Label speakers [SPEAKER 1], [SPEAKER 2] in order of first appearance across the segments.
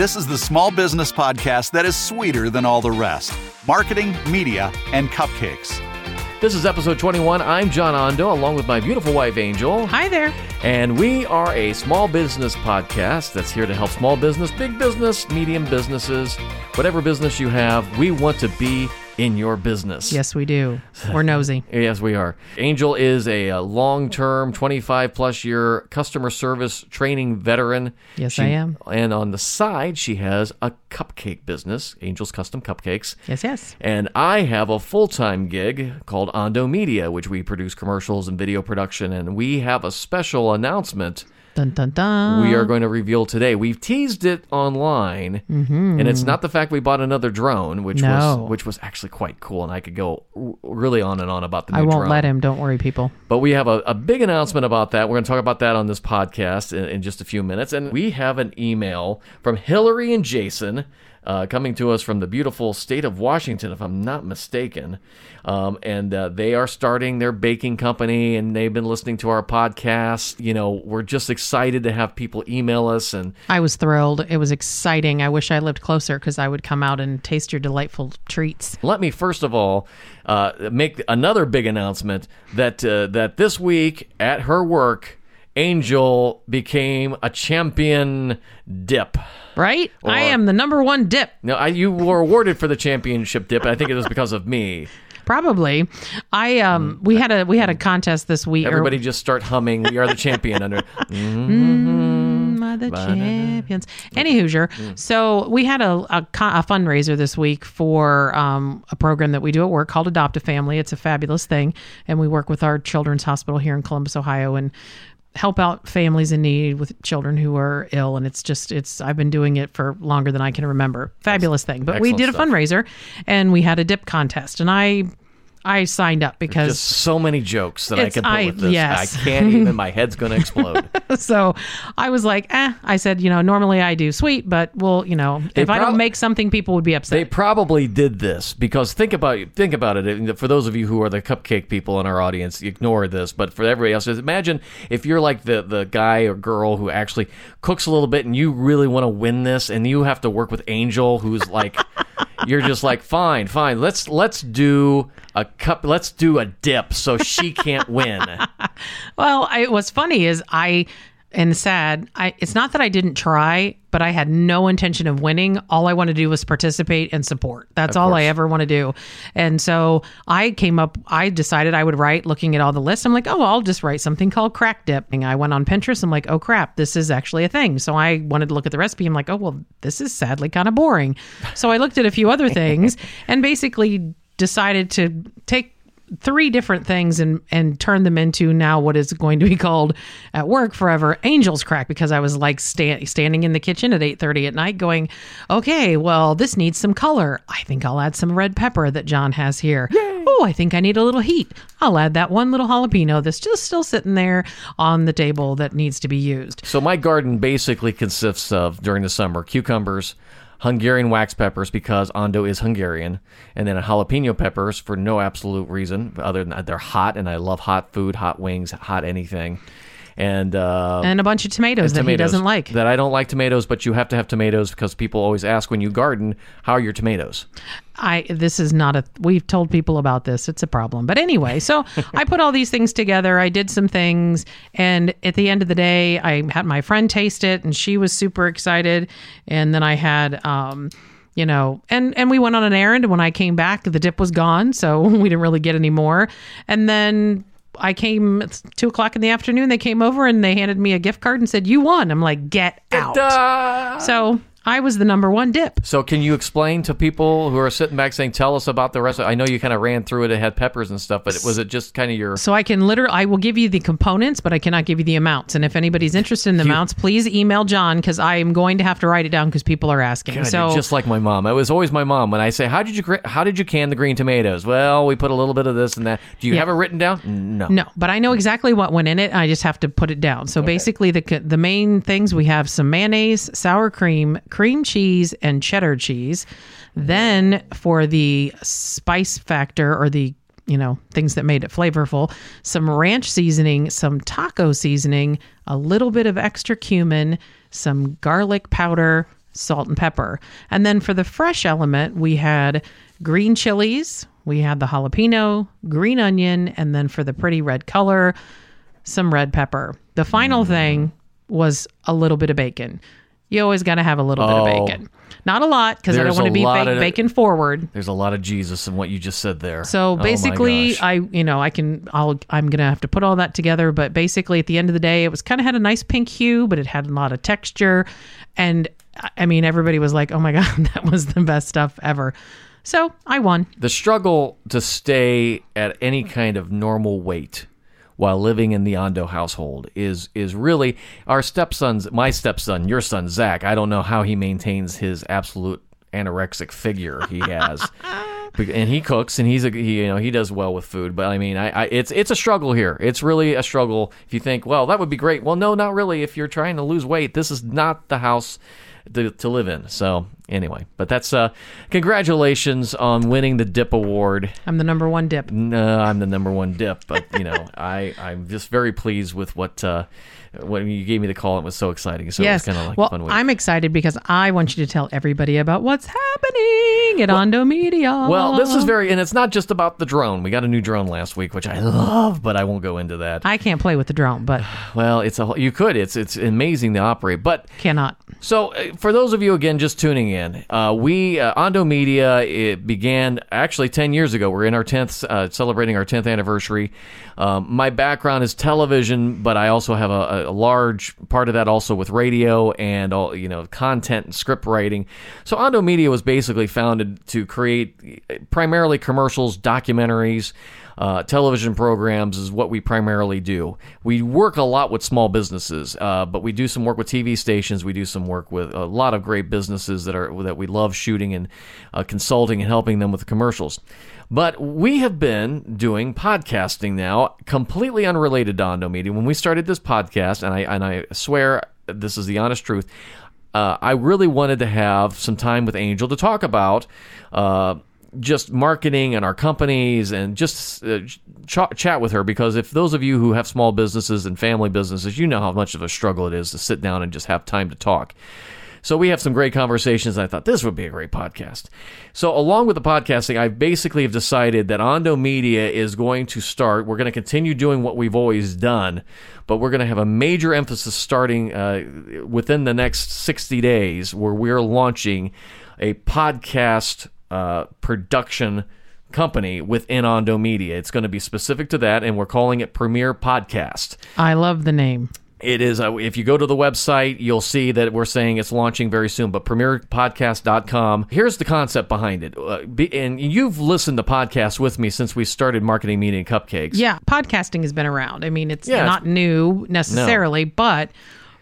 [SPEAKER 1] This is the small business podcast that is sweeter than all the rest marketing, media, and cupcakes.
[SPEAKER 2] This is episode 21. I'm John Ondo, along with my beautiful wife, Angel.
[SPEAKER 3] Hi there.
[SPEAKER 2] And we are a small business podcast that's here to help small business, big business, medium businesses, whatever business you have. We want to be in your business.
[SPEAKER 3] Yes, we do. We're nosy.
[SPEAKER 2] Yes, we are. Angel is a, uh, long-term, 25 plus year customer service training veteran.
[SPEAKER 3] Yes, I am.
[SPEAKER 2] And on the side, she has a cupcake business, Angel's Custom Cupcakes.
[SPEAKER 3] Yes, yes.
[SPEAKER 2] And I have a full-time gig called Ondo Media, which we produce commercials and video production. And we have a special announcement
[SPEAKER 3] Dun dun dun.
[SPEAKER 2] we are going to reveal today. We've teased it online, and it's not the fact we bought another drone, which
[SPEAKER 3] Mm-hmm. No.
[SPEAKER 2] was which was actually quite cool, and I could go r- really on and on about the new
[SPEAKER 3] I won't
[SPEAKER 2] drone.
[SPEAKER 3] let him. Don't worry, people.
[SPEAKER 2] But we have a, a big announcement about that. We're going to talk about that on this podcast in, in just a few minutes. And we have an email from Hillary and Jason uh, coming to us from the beautiful state of Washington, if I'm not mistaken. Um, and uh, they are starting their baking company and they've been listening to our podcast. You know, we're just excited to have people email us and
[SPEAKER 3] I was thrilled. It was exciting. I wish I lived closer because I would come out and taste your delightful treats.
[SPEAKER 2] Let me first of all uh, make another big announcement that uh, that this week at her work, Angel became a champion dip.
[SPEAKER 3] Right? I am the number one dip.
[SPEAKER 2] No, I, you were awarded for the championship dip. and I think it was because of me.
[SPEAKER 3] Probably. I um we had a we had a contest this week. or-
[SPEAKER 2] Everybody just start humming. We are the champion under.
[SPEAKER 3] Mm, are the champions. Any Hoosier. So we had a, a, a fundraiser this week for um, a program that we do at work called Adopt a Family. It's a fabulous thing, and we work with our children's hospital here in Columbus, Ohio, and help out families in need with children who are ill. And it's just it's I've been doing it for longer than I can remember. Fabulous thing. But we did a
[SPEAKER 2] stuff.
[SPEAKER 3] fundraiser, and we had a dip contest, and I. I signed up because
[SPEAKER 2] Just so many jokes that I can put
[SPEAKER 3] I-
[SPEAKER 2] with this.
[SPEAKER 3] yes.
[SPEAKER 2] I can't even. My head's going to explode.
[SPEAKER 3] so I was like, eh. I said, you know, normally I do sweet, but well, you know, if I don't make something, people would be upset.
[SPEAKER 2] They probably did this because think about think about it. For those of you who are the cupcake people in our audience, ignore this. But for everybody else, imagine if you're like the the guy or girl who actually cooks a little bit, and you really want to win this, and you have to work with Angel, who's like, you're just like, fine, fine, let's let's do a cup, let's do a dip, so she can't win.
[SPEAKER 3] well, I, what's funny is I, and sad, I, it's not that I didn't try, but I had no intention of winning. All I wanted to do was participate and support. That's all I ever want to do. And so I came up, I decided I would write looking at all the lists. I'm like, oh, I'll just write something called crack dip. And I went on Pinterest. I'm like, oh crap, this is actually a thing. So I wanted to look at the recipe. I'm like, oh, well, this is sadly kind of boring. So I looked at a few other things and basically decided to take three different things and and turn them into now what is going to be called at work forever angel's crack because i was like sta- standing in the kitchen at 8.30 at night going okay well this needs some color. I think i'll add some red pepper that john has here. Oh i think i need a little heat. I'll add that one little jalapeno that's just still sitting there on the table that needs to be used.
[SPEAKER 2] So my garden basically consists of during the summer cucumbers, Hungarian wax peppers because Ondo is Hungarian, and then jalapeno peppers for no absolute reason other than they're hot and I love hot food, hot wings, hot anything. And uh,
[SPEAKER 3] and a bunch of tomatoes that he doesn't like
[SPEAKER 2] That I don't like tomatoes, but you have to have tomatoes because people always ask when you garden, how are your tomatoes?
[SPEAKER 3] I this is not a we've told people about this. It's a problem. But anyway, so I put all these things together. I did some things and at the end of the day, I had my friend taste it and she was super excited and then I had um you know, and and we went on an errand. And when I came back, the dip was gone, so we didn't really get any more. And then I came it's two o'clock in the afternoon. They came over and they handed me a gift card and said, "You won." I'm like, "Get out!" So I was the number one dip.
[SPEAKER 2] So can you explain to people who are sitting back saying, "Tell us about the rest"? of I know you kind of ran through it. It had peppers and stuff, but was it just kind of your?
[SPEAKER 3] So I can literally, I will give you the components, but I cannot give you the amounts. And if anybody's interested in the amounts, please email John because I am going to have to write it down because people are asking.
[SPEAKER 2] God,
[SPEAKER 3] so
[SPEAKER 2] just like my mom. It was always my mom when I say, "How did you how did you can the green tomatoes?" Well, we put a little bit of this and that. Do you
[SPEAKER 3] Yeah.
[SPEAKER 2] have it written down? No.
[SPEAKER 3] no, but I know exactly what went in it. I just have to put it down. So basically, the the main things we have some mayonnaise, sour cream, cream cheese, and cheddar cheese. Then for the spice factor or the you know things that made it flavorful, some ranch seasoning, some taco seasoning, a little bit of extra cumin, some garlic powder, salt and pepper. And then for the fresh element, we had green chilies, we had the jalapeno, green onion, and then for the pretty red color, some red pepper. The final thing was a little bit of bacon. You always got to have a little
[SPEAKER 2] Oh.
[SPEAKER 3] bit of oh. bacon. Not a lot because I don't want to be ba-
[SPEAKER 2] of-
[SPEAKER 3] bacon forward.
[SPEAKER 2] There's a lot of Jesus in what you just said there.
[SPEAKER 3] So
[SPEAKER 2] Oh
[SPEAKER 3] basically,
[SPEAKER 2] gosh.
[SPEAKER 3] I you know I can I'll I'm gonna have to put all that together. But basically, at the end of the day, it was kind of had a nice pink hue, but it had a lot of texture, and I mean everybody was like, "Oh my god, that was the best stuff ever." So I won.
[SPEAKER 2] the struggle to stay at any kind of normal weight while living in the Ondo household is is really our stepson's my stepson, your son Zach. I don't know how he maintains his absolute anorexic figure he has. And he cooks and he's a he, you know he does well with food but i mean I, I it's it's a struggle here it's really a struggle if you think well that would be great well no not really if you're trying to lose weight this is not the house to, to live in so anyway but that's uh congratulations on winning the dip award
[SPEAKER 3] I'm the number one dip.
[SPEAKER 2] no, I'm the number one dip, but you know, I I'm just very pleased with what uh, when you gave me the call. It was so exciting. So
[SPEAKER 3] yes.
[SPEAKER 2] it was kind of like
[SPEAKER 3] well,
[SPEAKER 2] a fun week.
[SPEAKER 3] I'm excited because I want you to tell everybody about what's happening at Ondo Media.
[SPEAKER 2] well, this is very, and it's not just about the drone. We got a new drone last week, which I love, but I won't go into that.
[SPEAKER 3] I can't play with the drone, but
[SPEAKER 2] well, it's a you could. It's it's amazing to operate, but
[SPEAKER 3] cannot.
[SPEAKER 2] So, uh, for those of you again just tuning in, uh, we uh, Ondo Media it began actually ten years ago. We're in our tenth, uh, celebrating our tenth anniversary. Um, my background is television, but I also have a, a large part of that also with radio and all you know content and script writing. So, Ondo Media was basically founded to create primarily commercials, documentaries uh, television programs is what we primarily do. We work a lot with small businesses, uh, but we do some work with TV stations. We do some work with a lot of great businesses that are that we love shooting and uh, consulting and helping them with commercials. But we have been doing podcasting now, completely unrelated to Ondo Media. When we started this podcast, and I and I swear this is the honest truth. Uh, I really wanted to have some time with Angel to talk about uh, just marketing and our companies and just uh, ch- chat with her because if those of you who have small businesses and family businesses, you know how much of a struggle it is to sit down and just have time to talk. So we have some great conversations. And I thought this would be a great podcast. So along with the podcasting, I basically have decided that Ondo Media is going to start. We're going to continue doing what we've always done, but we're going to have a major emphasis starting uh, within the next 60 days where we're launching a podcast uh, production company within Ondo Media. It's going to be specific to that, and we're calling it Premier Podcast.
[SPEAKER 3] I love the name.
[SPEAKER 2] It is, uh, if you go to the website, you'll see that we're saying it's launching very soon, but premierpodcast.com. Here's the concept behind it. Uh, be, and you've listened to podcasts with me since we started Marketing Media and Cupcakes.
[SPEAKER 3] Yeah, podcasting has been around. I mean, it's
[SPEAKER 2] Yeah,
[SPEAKER 3] not new necessarily, but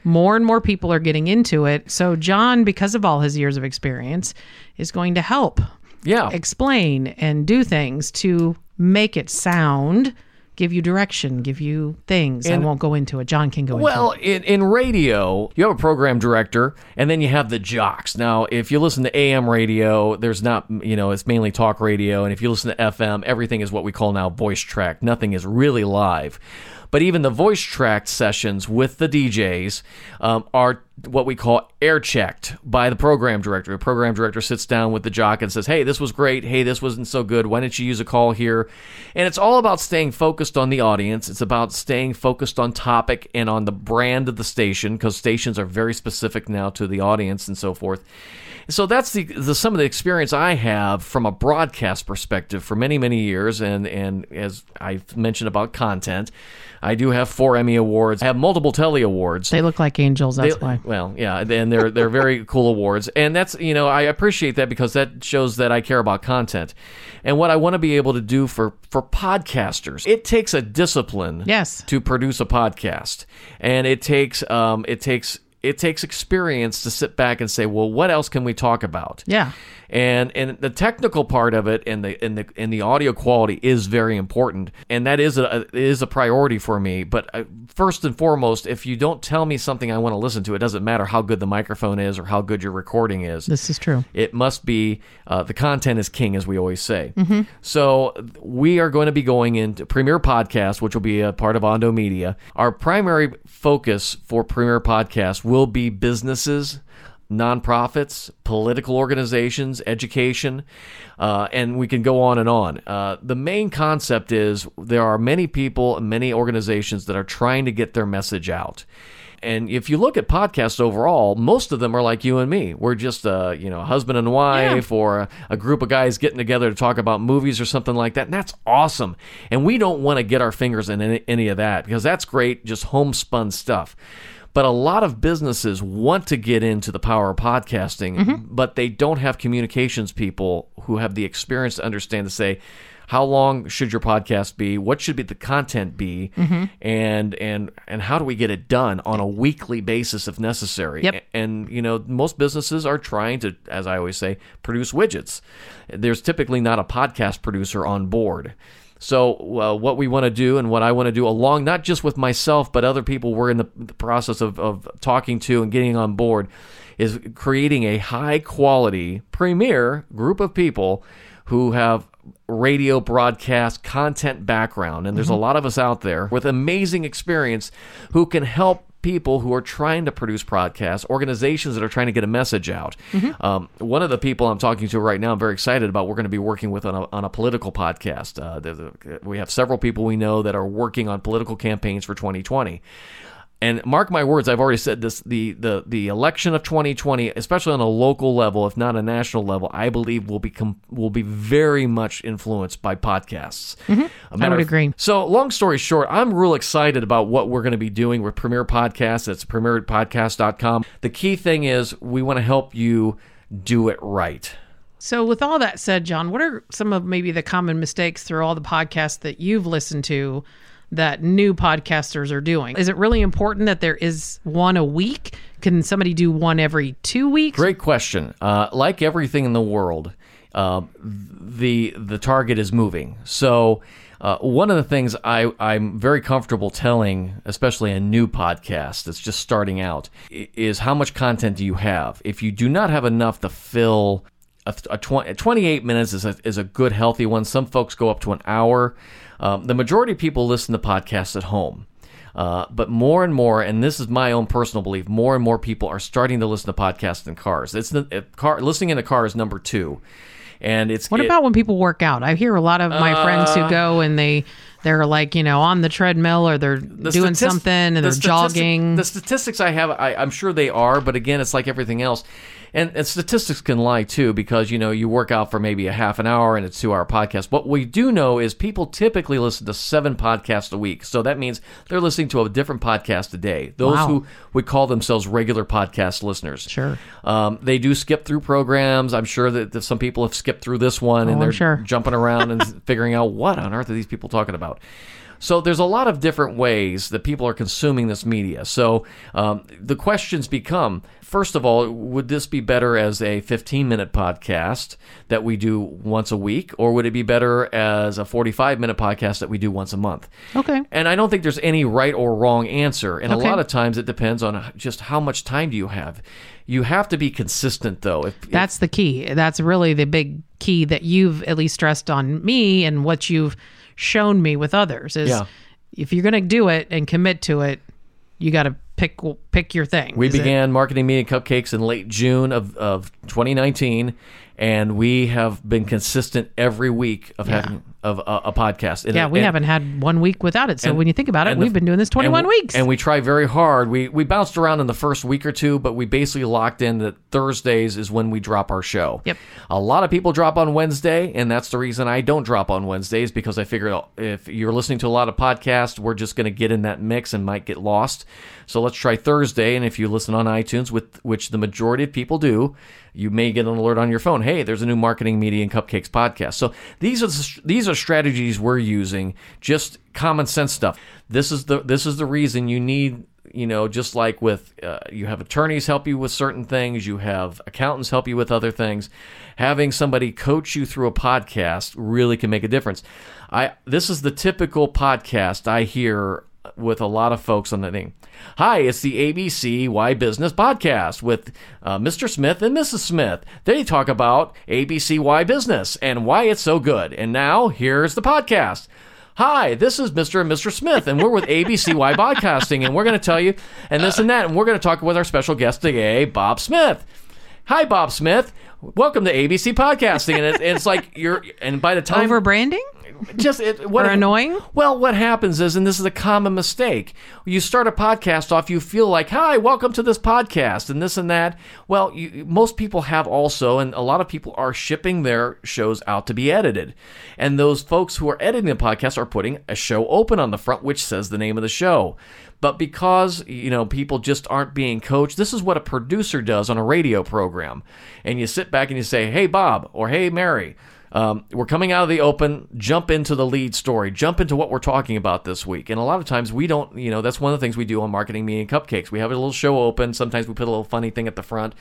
[SPEAKER 3] more and more people are getting into it. So, John, because of all his years of experience, is going to help
[SPEAKER 2] Yeah.
[SPEAKER 3] explain and do things to make it sound, give you direction, give you things. I won't go into it. John can go
[SPEAKER 2] Well,
[SPEAKER 3] into it.
[SPEAKER 2] in, in radio, you have a program director, and then you have the jocks. Now, if you listen to AM radio, there's not, you know, it's mainly talk radio. And if you listen to FM, everything is what we call now voice track. Nothing is really live. But even the voice tracked sessions with the DJs um, are what we call air checked by the program director. The program director sits down with the jock and says, Hey, this was great. Hey, this wasn't so good. Why didn't you use a call here? And it's all about staying focused on the audience. It's about staying focused on topic and on the brand of the station because stations are very specific now to the audience and so forth. So that's the, the some of the experience I have from a broadcast perspective for many many years, and and as I've mentioned about content, I do have four Emmy awards. I have multiple Telly awards.
[SPEAKER 3] they look like angels. That's
[SPEAKER 2] They-
[SPEAKER 3] why.
[SPEAKER 2] Well, yeah, and they're they're very cool awards, and that's you know I appreciate that because that shows that I care about content, and what I want to be able to do for for podcasters. It takes a discipline,
[SPEAKER 3] Yes.
[SPEAKER 2] to produce a podcast, and it takes um it takes it takes experience to sit back and say, well, what else can we talk about?
[SPEAKER 3] Yeah.
[SPEAKER 2] and and the technical part of it and the and the and the audio quality is very important and that is a is a priority for me but uh, first and foremost if you don't tell me something I want to listen to it doesn't matter how good the microphone is or how good your recording is
[SPEAKER 3] This is true.
[SPEAKER 2] it must be uh, the content is king, as we always say. So we are going to be going into Premier Podcast, which will be a part of Ondo Media. Our primary focus for Premier Podcast will be businesses nonprofits, political organizations, education, uh, and we can go on and on. Uh, the main concept is there are many people and many organizations that are trying to get their message out. And if you look at podcasts overall, most of them are like you and me. We're just a you know husband and wife, yeah. or a, a, group of guys getting together to talk about movies or something like that. And that's awesome. And we don't want to get our fingers in any, any of that because that's great, just homespun stuff. But a lot of businesses want to get into the power of podcasting, mm-hmm. but they don't have communications people who have the experience to understand to say, how long should your podcast be? What should be the content be? Mm-hmm. And and and how do we get it done on a weekly basis if necessary?
[SPEAKER 3] Yep.
[SPEAKER 2] And you know, most businesses are trying to, as I always say, produce widgets. There's typically not a podcast producer on board. So, uh, what we want to do and what I want to do, along not just with myself, but other people we're in the, the process of, of talking to and getting on board, is creating a high quality, premier group of people who have radio broadcast content background. And there's mm-hmm. a lot of us out there with amazing experience who can help people who are trying to produce podcasts, organizations that are trying to get a message out. Mm-hmm. Um, one of the people I'm talking to right now, I'm very excited about. We're going to be working with on a, on a political podcast. Uh, we have several people we know that are working on political campaigns for 2020. And mark my words, I've already said this: the the the election of 2020, especially on a local level, if not a national level, I believe will become will be very much influenced by podcasts.
[SPEAKER 3] Mm-hmm. I would of, agree.
[SPEAKER 2] So, long story short, I'm real excited about what we're going to be doing with Premier Podcasts. It's premierpodcast.com. The key thing is we want to help you do it right.
[SPEAKER 3] So, with all that said, John, what are some of maybe the common mistakes through all the podcasts that you've listened to that new podcasters are doing. Is it really important that there is one a week? Can somebody do one every two weeks?
[SPEAKER 2] Great question. Uh, like everything in the world, uh, the the target is moving. So. Uh, one of the things I, I'm very comfortable telling, especially a new podcast that's just starting out, is how much content do you have? If you do not have enough to fill a, a 20, 28 minutes is a, is a good healthy one. Some folks go up to an hour. Um, the majority of people listen to podcasts at home. Uh, but more and more, and this is my own personal belief, more and more people are starting to listen to podcasts in cars. It's the it, car listening in the car is number two, and it's.
[SPEAKER 3] What
[SPEAKER 2] it,
[SPEAKER 3] about when people work out? I hear a lot of my uh, friends who go and they they're like you know on the treadmill or they're the doing something and the they're jogging.
[SPEAKER 2] The statistics I have, I, I'm sure they are, but again, it's like everything else and, and statistics can lie too because you know you work out for maybe a half an hour and it's two hour podcast. What we do know is people typically listen to seven podcasts a week, so that means they're listening to a different podcast a day. Those wow. who would call themselves regular podcast listeners,
[SPEAKER 3] sure,
[SPEAKER 2] um, they do skip through programs. I'm sure that, some people have skipped through this one
[SPEAKER 3] oh,
[SPEAKER 2] and they're
[SPEAKER 3] sure.
[SPEAKER 2] jumping around and figuring out what on earth are these people talking about. So there's a lot of different ways that people are consuming this media. So um, the questions become first of all, would this be better as a 15 minute podcast that we do once a week, or would it be better as a 45 minute podcast that we do once a month?
[SPEAKER 3] Okay.
[SPEAKER 2] And I don't think there's any right or wrong answer. And okay. a lot of times it depends on just how much time do you have. You have to be consistent, though. If,
[SPEAKER 3] That's if, the key. That's really the big key that you've at least stressed on me and what you've shown me with others is yeah. if you're going to do it and commit to it, you got to pick pick your thing.
[SPEAKER 2] We began it? marketing media cupcakes in late June of, of 2019, and we have been consistent every week of yeah. having of a, a podcast.
[SPEAKER 3] And, yeah, we and, haven't had one week without it. So and, when you think about it, we've the, been doing this 21
[SPEAKER 2] and,
[SPEAKER 3] weeks.
[SPEAKER 2] And we try very hard. We we bounced around in the first week or two, but we basically locked in that Thursdays is when we drop our show.
[SPEAKER 3] Yep.
[SPEAKER 2] A lot of people drop on Wednesday, and that's the reason I don't drop on Wednesdays because I figure if you're listening to a lot of podcasts, we're just going to get in that mix and might get lost. So let's try Thursday. And if you listen on iTunes, with which the majority of people do, you may get an alert on your phone. Hey, there's a new marketing media and cupcakes podcast. So these are these are strategies we're using, just common sense stuff. This is the this is the reason you need you know just like with uh, you have attorneys help you with certain things you have accountants help you with other things having somebody coach you through a podcast really can make a difference i this is the typical podcast i hear with a lot of folks on the thing. Hi, it's the ABC Why Business podcast with uh, Mr. Smith and Mrs. Smith. They talk about ABC Why Business and why it's so good. And now here's the podcast. Hi, this is Mr. and Mr. Smith, and we're with ABC ABCY Podcasting, and we're going to tell you, and this and that, and we're going to talk with our special guest today, Bob Smith. Hi, Bob Smith. Welcome to ABC Podcasting, and it's, it's like you're, and by the time
[SPEAKER 3] Over branding?
[SPEAKER 2] Just it, what
[SPEAKER 3] Or annoying?
[SPEAKER 2] Well, what happens is, and this is a common mistake, you start a podcast off, you feel like, "Hi, welcome to this podcast," and this and that. Well, you, most people have also, and a lot of people are shipping their shows out to be edited, and those folks who are editing the podcast are putting a show open on the front, which says the name of the show. But because you know people just aren't being coached, this is what a producer does on a radio program, and you sit back and you say, "Hey, Bob," or "Hey, Mary." Um, we're coming out of the open, jump into the lead story, jump into what we're talking about this week. And a lot of times we don't, you know, that's one of the things we do on Marketing Me and Cupcakes. We have a little show open. Sometimes we put a little funny thing at the front.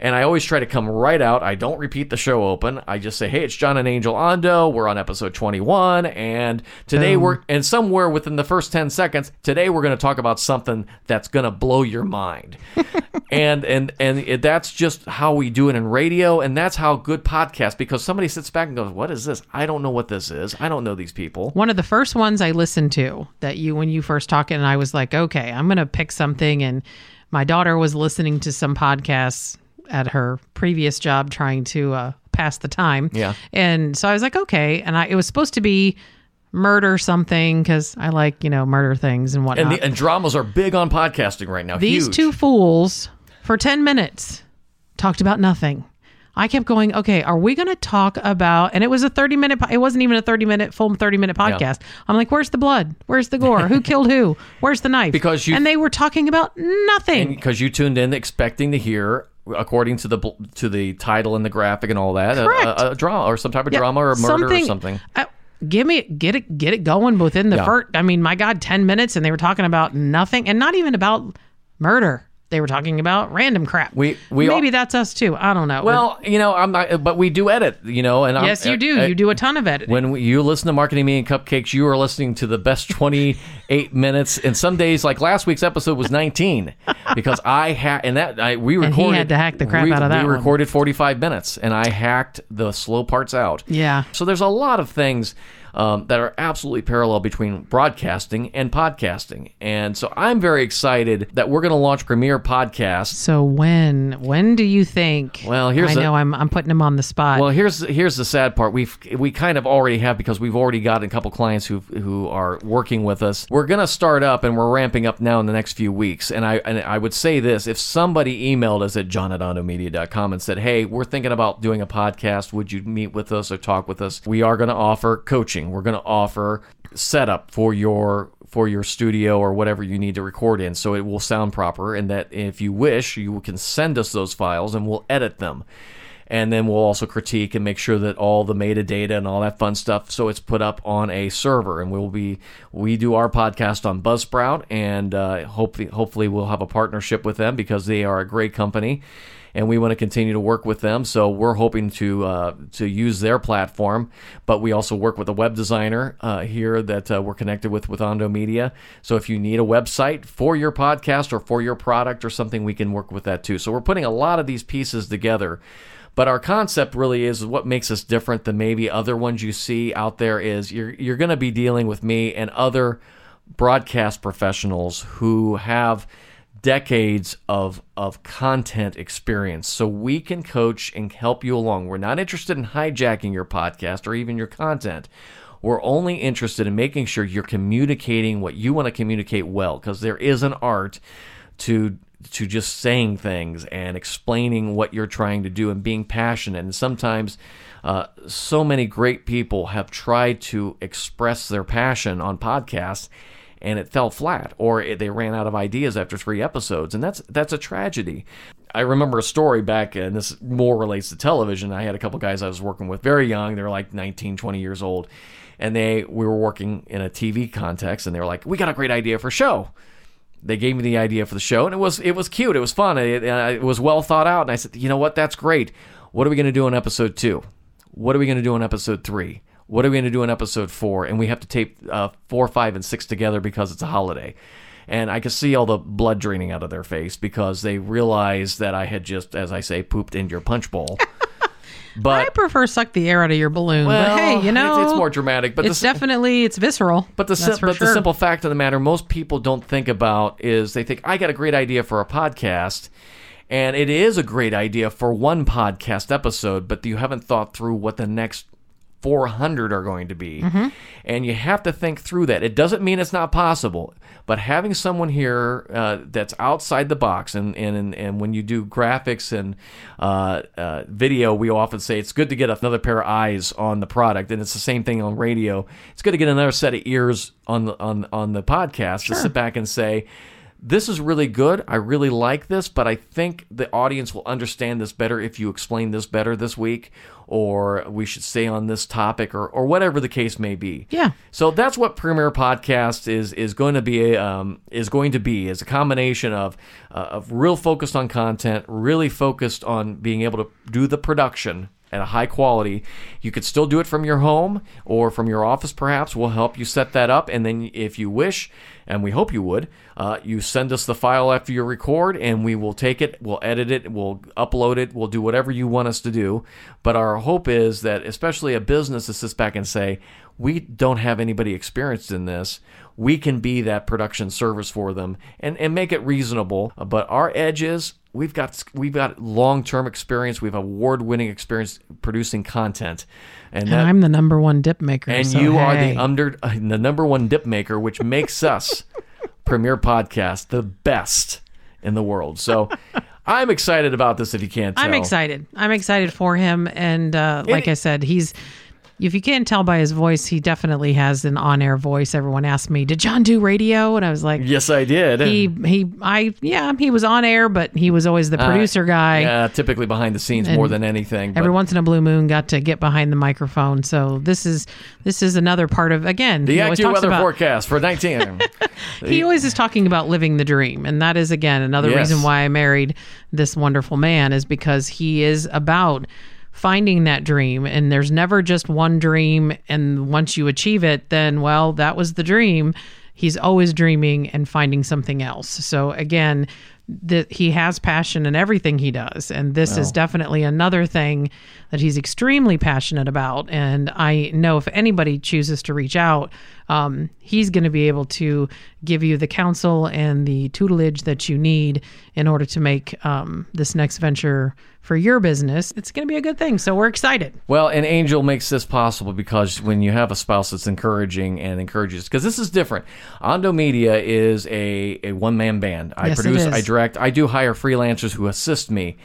[SPEAKER 2] And I always try to come right out. I don't repeat the show open. I just say, hey, it's John and Angel Ondo. We're on episode 21. And today we're, and somewhere within the first 10 seconds, today we're going to talk about something that's going to blow your mind. and, and, and it, that's just how we do it in radio. And that's how good podcasts, because somebody sits back and goes, what is this? I don't know what this is. I don't know these people.
[SPEAKER 3] One of the first ones I listened to that you when you first talked, and I was like, okay, I'm gonna pick something. And my daughter was listening to some podcasts at her previous job, trying to uh, pass the time.
[SPEAKER 2] Yeah.
[SPEAKER 3] And so I was like, okay. And I it was supposed to be murder something because I like you know murder things and whatnot.
[SPEAKER 2] And, the, and dramas are big on podcasting right now.
[SPEAKER 3] These
[SPEAKER 2] Huge.
[SPEAKER 3] two fools for 10 minutes talked about nothing. I kept going, okay, are we going to talk about, and it was a 30 minute, it wasn't even a 30 minute, full 30 minute podcast. I'm like, where's the blood? Where's the gore? Who killed who? Where's the knife?
[SPEAKER 2] Because you-
[SPEAKER 3] and they were talking about nothing.
[SPEAKER 2] because you tuned in expecting to hear according to the to the title and the graphic and all that a, a, a drama or some type of
[SPEAKER 3] Yeah,
[SPEAKER 2] drama or murder or something
[SPEAKER 3] uh, give me get it get it going within the
[SPEAKER 2] Yeah.
[SPEAKER 3] first i mean my god 10 minutes and they were talking about nothing and not even about murder they were talking about random crap
[SPEAKER 2] We- we
[SPEAKER 3] maybe
[SPEAKER 2] all-
[SPEAKER 3] that's us too i don't know
[SPEAKER 2] well you know i'm not but we do edit you know and
[SPEAKER 3] yes
[SPEAKER 2] I'm,
[SPEAKER 3] you do
[SPEAKER 2] uh,
[SPEAKER 3] you do a ton of editing
[SPEAKER 2] when we- you listen to marketing me and cupcakes you are listening to the best 28 minutes and some days like last week's episode was 19 because i had and that I, we recorded.
[SPEAKER 3] he had to hack the crap
[SPEAKER 2] we,
[SPEAKER 3] out of that
[SPEAKER 2] we
[SPEAKER 3] one.
[SPEAKER 2] recorded 45 minutes and i hacked the slow parts out
[SPEAKER 3] Yeah.
[SPEAKER 2] so there's a lot of things um, that are absolutely parallel between broadcasting and podcasting. And so I'm very excited that we're going to launch Premier Podcast.
[SPEAKER 3] So when when do you think?
[SPEAKER 2] Well, here's
[SPEAKER 3] I know I'm I'm putting him on the spot.
[SPEAKER 2] Well, here's here's the sad part. We've we kind of already have because we've already got a couple clients who who are working with us. We're going to start up and we're ramping up now in the next few weeks. And I and I would say this: if somebody emailed us at johnatondomedia.com and said, "Hey, we're thinking about doing a podcast. Would you meet with us or talk with us?" We are going to offer coaching. We're going to offer setup for your for your studio or whatever you need to record in so it will sound proper and that if you wish you can send us those files and we'll edit them. And then we'll also critique and make sure that all the metadata and all that fun stuff so it's put up on a server. And we'll be we do our podcast on buzzsprout and uh, hopefully hopefully we'll have a partnership with them because they are a great company and we want to continue to work with them. So we're hoping to uh, to use their platform but we also work with a web designer uh, here that uh, we're connected with with ondo media. So if you need a website for your podcast or for your product or something we can work with that too. So we're putting a lot of these pieces together. But our concept really is what makes us different than maybe other ones you see out there is you're you're going to be dealing with me and other broadcast professionals who have decades of of content experience. So we can coach and help you along. We're not interested in hijacking your podcast or even your content. We're only interested in making sure you're communicating what you want to communicate well because there is an art to to just saying things and explaining what you're trying to do and being passionate. And sometimes, uh, so many great people have tried to express their passion on podcasts, and it fell flat, or it, they ran out of ideas after three episodes, and that's that's a tragedy. I remember a story back, and this more relates to television. I had a couple guys I was working with, very young. They were like 19, 20 years old, and they we were working in a TV context, and they were like, "We got a great idea for a show." they gave me the idea for the show, and it was it was cute. It was fun. It, it was well thought out. And I said, you know what? That's great. What are we going to do in episode two? What are we going to do in episode three? What are we going to do in episode four? And we have to tape uh, four, five, and six together because it's a holiday. And I could see all the blood draining out of their face because they realized that I had just, as I say, pooped in your punch bowl. But
[SPEAKER 3] I prefer suck the air out of your balloon.
[SPEAKER 2] well,
[SPEAKER 3] but hey, you know,
[SPEAKER 2] it's, it's more dramatic. But
[SPEAKER 3] it's
[SPEAKER 2] the,
[SPEAKER 3] definitely it's visceral.
[SPEAKER 2] But the sim- but
[SPEAKER 3] sure.
[SPEAKER 2] the simple fact of the matter, most people don't think about is they think I got a great idea for a podcast, and it is a great idea for one podcast episode, but you haven't thought through what the next 400 are going to be,
[SPEAKER 3] Mm-hmm.
[SPEAKER 2] and you have to think through that. It doesn't mean it's not possible, but having someone here uh, that's outside the box, and and and when you do graphics and uh, uh, video, we often say it's good to get another pair of eyes on the product, and it's the same thing on radio. It's good to get another set of ears on the on on the podcast to sit back and say. This is really good. I really like this, but I think the audience will understand this better if you explain this better this week, or we should stay on this topic, or, or whatever the case may be.
[SPEAKER 3] Yeah.
[SPEAKER 2] So that's what Premier Podcast is is going to be um, is going to be is a combination of uh, of real focused on content, really focused on being able to do the production at a high quality. You could still do it from your home or from your office, perhaps. We'll help you set that up, and then if you wish, and we hope you would, uh, you send us the file after you record, and we will take it, we'll edit it, we'll upload it, we'll do whatever you want us to do. But our hope is that, especially a business that sits back and say, we don't have anybody experienced in this. We can be that production service for them and, and make it reasonable. But our edge is we've got we've got long term experience. We have award winning experience producing content, and
[SPEAKER 3] and
[SPEAKER 2] that,
[SPEAKER 3] I'm the number one dip maker.
[SPEAKER 2] and
[SPEAKER 3] so
[SPEAKER 2] you are the under uh, the number one dip maker, which makes us Premier Podcast the best in the world. So I'm excited about this. If you can't, tell.
[SPEAKER 3] I'm excited. I'm excited for him. And uh, like I said, he's. If you can't tell by his voice, he definitely has an on-air voice. Everyone asked me, "Did John do radio?" And I was like,
[SPEAKER 2] Yes, I did.
[SPEAKER 3] "He, he, I, yeah, he was on air, but he was always the uh, producer guy.
[SPEAKER 2] yeah, typically behind the scenes more than anything. but-
[SPEAKER 3] Every once in a blue moon, got to get behind the microphone. So this is this is another part of again.
[SPEAKER 2] the AccuWeather
[SPEAKER 3] talks about
[SPEAKER 2] forecast for 19.
[SPEAKER 3] he always is talking about living the dream and that is again another
[SPEAKER 2] Yes.
[SPEAKER 3] reason why i married this wonderful man is because he is about finding that dream and there's never just one dream and once you achieve it then well that was the dream. He's always dreaming and finding something else. So again that he has passion in everything he does and this is definitely another thing that he's extremely passionate about and i know if anybody chooses to reach out um, he's going to be able to give you the counsel and the tutelage that you need in order to make um, this next venture for your business it's going to be a good thing so we're excited
[SPEAKER 2] Well, and Angel makes this possible because when you have a spouse that's encouraging and encourages, because this is different. Ondo Media is a, a one man band. I
[SPEAKER 3] Yes,
[SPEAKER 2] produce. I direct, I do hire freelancers who assist me.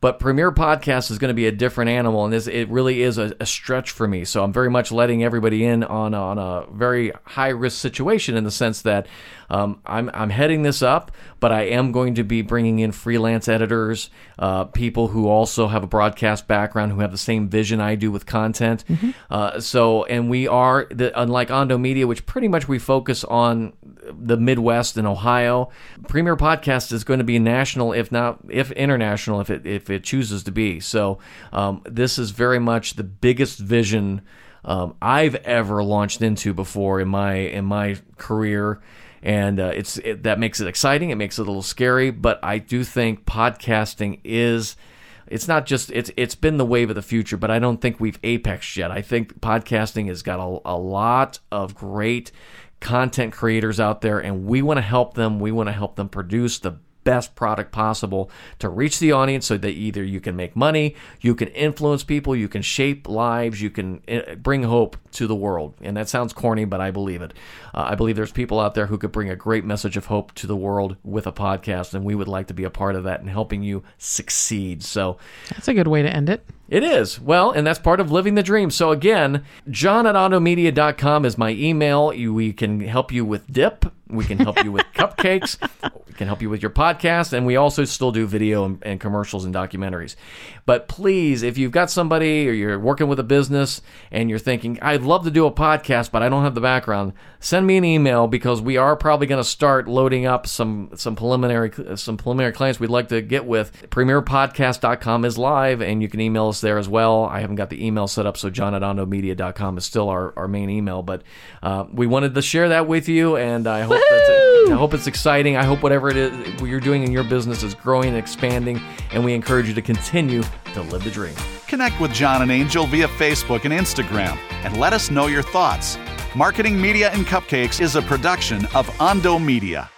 [SPEAKER 2] But Premier Podcast is going to be a different animal, and this it really is a, a stretch for me. So I'm very much letting everybody in on on a very high risk situation in the sense that um, I'm I'm heading this up, but I am going to be bringing in freelance editors, uh, people who also have a broadcast background, who have the same vision I do with content. Uh, so, and we are the, unlike Ondo Media, which pretty much we focus on the Midwest and Ohio. Premier Podcast is going to be national, if not if international, if it if it chooses to be. So, um, this is very much the biggest vision um, I've ever launched into before in my in my career and uh, it's it, that makes it exciting. It makes it a little scary, but I do think podcasting is. It's not just it's it's been the wave of the future, but I don't think we've apexed yet. I think podcasting has got a, a lot of great content creators out there, and we want to help them. We want to help them produce the best product possible to reach the audience so that either you can make money, you can influence people, you can shape lives, you can uh, bring hope to the world. And that sounds corny, but I believe it. Uh, I believe there's people out there who could bring a great message of hope to the world with a podcast, and we would like to be a part of that and helping you succeed. So,
[SPEAKER 3] that's a good way to end it
[SPEAKER 2] it is. Well, and that's part of living the dream. So again, john at ondomedia.com is my email. We can help you with dip. We can help you with cupcakes. We can help you with your podcast. And we also still do video and, and commercials and documentaries. But please, if you've got somebody or you're working with a business and you're thinking, I'd love to do a podcast, but I don't have the background, send me an email because we are probably going to start loading up some, some preliminary, some preliminary clients we'd like to get with. Premierpodcast.com is live and you can email us there as well. I haven't got the email set up, so john at ondomedia.com is still our, our main email. But uh, we wanted to share that with you, and I hope that's I hope it's exciting. I hope whatever it is what you're doing in your business is growing and expanding, and we encourage you to continue to live the dream.
[SPEAKER 1] Connect with John and Angel via Facebook and Instagram and let us know your thoughts. Marketing Media and Cupcakes is a production of Ondo Media.